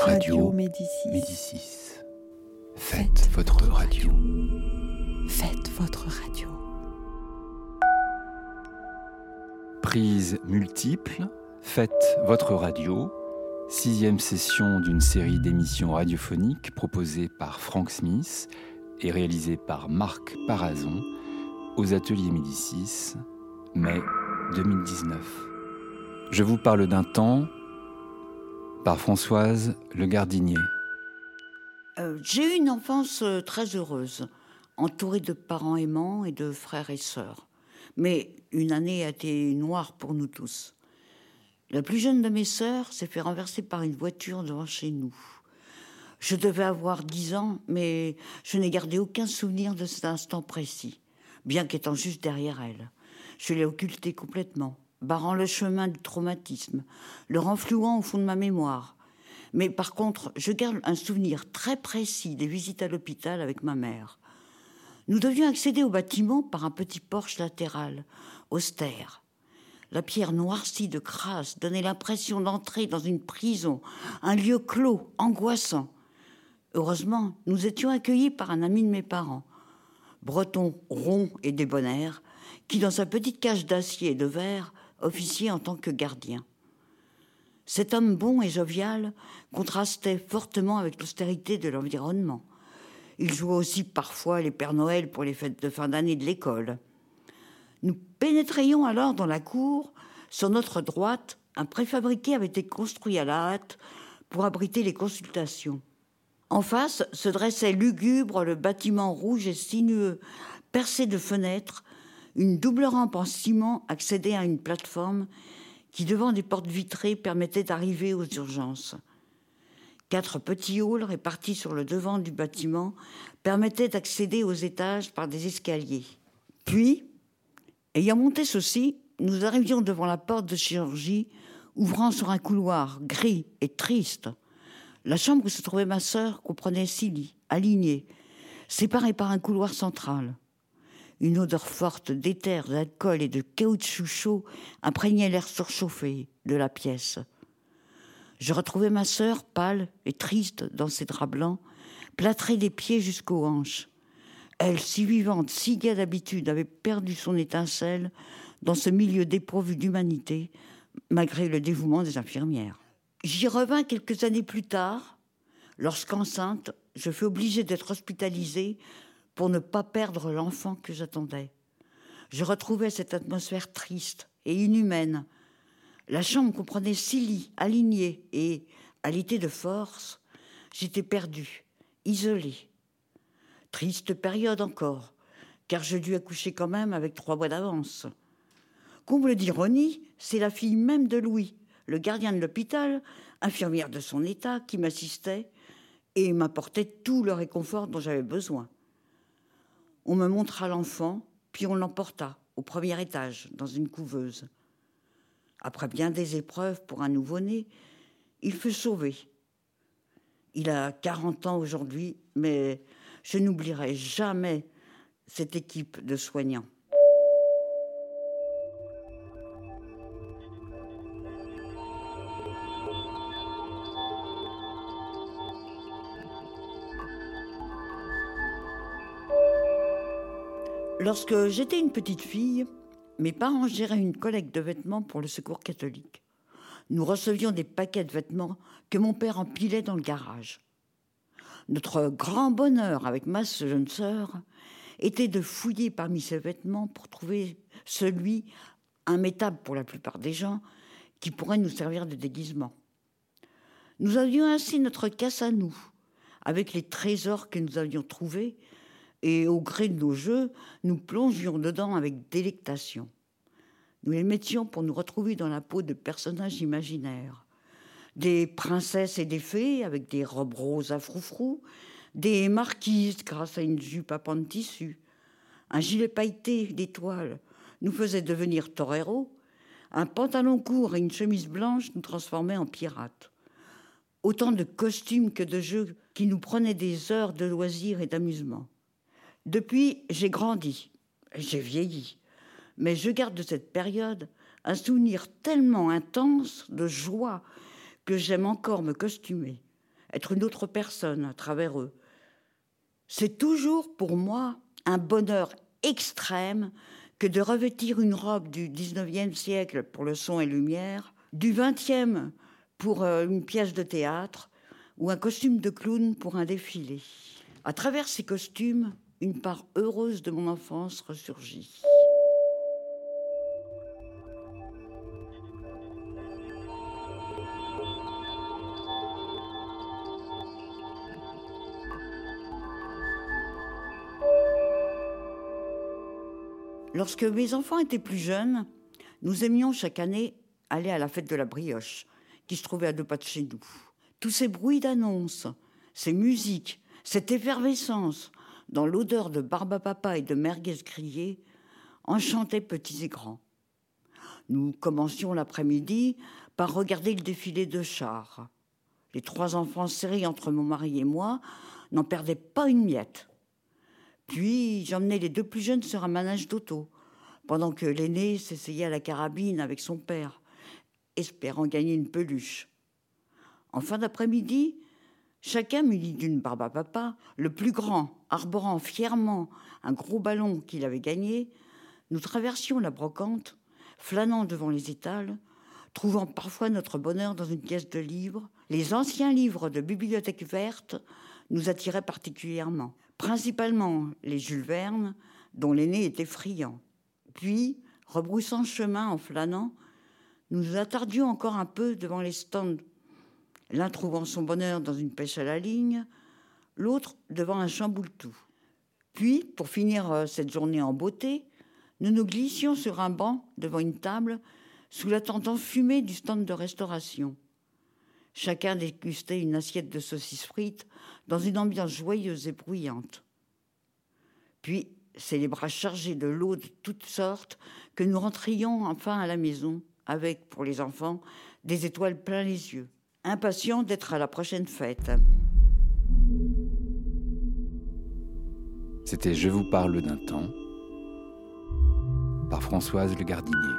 Radio Médicis. Médicis. Faites votre radio. Faites votre radio. Prise multiple. Faites votre radio. Sixième session d'une série d'émissions radiophoniques proposées par Frank Smith et réalisée par Marc Parazon aux ateliers Médicis, mai 2019. Je vous parle d'un temps par Françoise Le Gardinier. Euh, J'ai eu une enfance euh, très heureuse, entourée de parents aimants et de frères et sœurs. Mais une année a été noire pour nous tous. La plus jeune de mes sœurs s'est fait renverser par une voiture devant chez nous. Je devais avoir dix ans, mais je n'ai gardé aucun souvenir de cet instant précis, bien qu'étant juste derrière elle. Je l'ai occulté complètement, barrant le chemin du traumatisme, le renflouant au fond de ma mémoire. Mais par contre, je garde un souvenir très précis des visites à l'hôpital avec ma mère. Nous devions accéder au bâtiment par un petit porche latéral, austère. La pierre noircie de crasse donnait l'impression d'entrer dans une prison, un lieu clos, angoissant. Heureusement, nous étions accueillis par un ami de mes parents, breton rond et débonnaire, qui, dans sa petite cage d'acier et de verre, officiait en tant que gardien. Cet homme bon et jovial contrastait fortement avec l'austérité de l'environnement. Il jouait aussi parfois les Pères Noël pour les fêtes de fin d'année de l'école. Nous pénétrions alors dans la cour. Sur notre droite, un préfabriqué avait été construit à la hâte pour abriter les consultations. En face se dressait lugubre le bâtiment rouge et sinueux, percé de fenêtres. Une double rampe en ciment accédait à une plateforme qui, devant des portes vitrées, permettait d'arriver aux urgences. Quatre petits halls répartis sur le devant du bâtiment permettaient d'accéder aux étages par des escaliers. Puis, ayant monté ceci, nous arrivions devant la porte de chirurgie, ouvrant sur un couloir gris et triste. La chambre où se trouvait ma sœur comprenait six lits, alignés, séparés par un couloir central. Une odeur forte d'éther, d'alcool et de caoutchouc chaud imprégnait l'air surchauffé de la pièce. Je retrouvais ma sœur, pâle et triste dans ses draps blancs, plâtrée des pieds jusqu'aux hanches. Elle, si vivante, si gaie d'habitude, avait perdu son étincelle dans ce milieu dépourvu d'humanité, malgré le dévouement des infirmières. J'y revins quelques années plus tard, lorsqu'enceinte, je fus obligée d'être hospitalisée pour ne pas perdre l'enfant que j'attendais. Je retrouvais cette atmosphère triste et inhumaine. La chambre comprenait six lits alignés et, à l'été de force, j'étais perdue, isolée. Triste période encore, car je dus accoucher quand même avec trois mois d'avance. Comble d'ironie, c'est la fille même de Louis, le gardien de l'hôpital, infirmière de son état, qui m'assistait et m'apportait tout le réconfort dont j'avais besoin. On me montra l'enfant, puis on l'emporta au premier étage, dans une couveuse. Après bien des épreuves pour un nouveau-né, il fut sauvé. Il a 40 ans aujourd'hui, mais je n'oublierai jamais cette équipe de soignants. Lorsque j'étais une petite fille, mes parents géraient une collecte de vêtements pour le secours catholique. Nous recevions des paquets de vêtements que mon père empilait dans le garage. Notre grand bonheur avec ma jeune sœur était de fouiller parmi ces vêtements pour trouver celui, immétable pour la plupart des gens, qui pourrait nous servir de déguisement. Nous avions ainsi notre caisse à nous, avec les trésors que nous avions trouvés, et au gré de nos jeux, nous plongions dedans avec délectation. Nous les mettions pour nous retrouver dans la peau de personnages imaginaires. Des princesses et des fées avec des robes roses à froufrou, des marquises grâce à une jupe à pans de tissu. Un gilet pailleté d'étoiles nous faisait devenir toreros. Un pantalon court et une chemise blanche nous transformaient en pirates. Autant de costumes que de jeux qui nous prenaient des heures de loisirs et d'amusement. Depuis, j'ai grandi, j'ai vieilli, mais je garde de cette période un souvenir tellement intense de joie que j'aime encore me costumer. être une autre personne à travers eux. C'est toujours pour moi un bonheur extrême que de revêtir une robe du 19e siècle pour le son et lumière, du 20e pour euh, une pièce de théâtre ou un costume de clown pour un défilé. À travers ces costumes, une part heureuse de mon enfance ressurgit. Lorsque mes enfants étaient plus jeunes, nous aimions chaque année aller à la fête de la brioche, qui se trouvait à deux pas de chez nous. Tous ces bruits d'annonces, ces musiques, cette effervescence, dans l'odeur de barbe papa et de merguez grillées, enchantaient petits et grands. Nous commencions l'après-midi par regarder le défilé de chars. Les trois enfants serrés entre mon mari et moi n'en perdaient pas une miette. Puis j'emmenais les deux plus jeunes sur un manège d'auto, pendant que l'aîné s'essayait à la carabine avec son père, espérant gagner une peluche. En fin d'après-midi, chacun muni d'une barbe à papa, le plus grand arborant fièrement un gros ballon qu'il avait gagné, nous traversions la brocante, flânant devant les étals, trouvant parfois notre bonheur dans une pièce de livres. Les anciens livres de bibliothèque verte nous attiraient particulièrement principalement les Jules Verne, dont l'aîné était friand. Puis, rebroussant chemin en flânant, nous nous attardions encore un peu devant les stands, l'un trouvant son bonheur dans une pêche à la ligne, l'autre devant un chamboule-tout. Puis, pour finir euh, cette journée en beauté, nous nous glissions sur un banc devant une table sous la tente enfumée du stand de restauration. Chacun dégustait une assiette de saucisses frites dans une ambiance joyeuse et bruyante. Puis, c'est les bras chargés de l'eau de toutes sortes que nous rentrions enfin à la maison, avec, pour les enfants, des étoiles plein les yeux, impatients d'être à la prochaine fête. C'était Je vous parle d'un temps par Françoise Le Gardinier.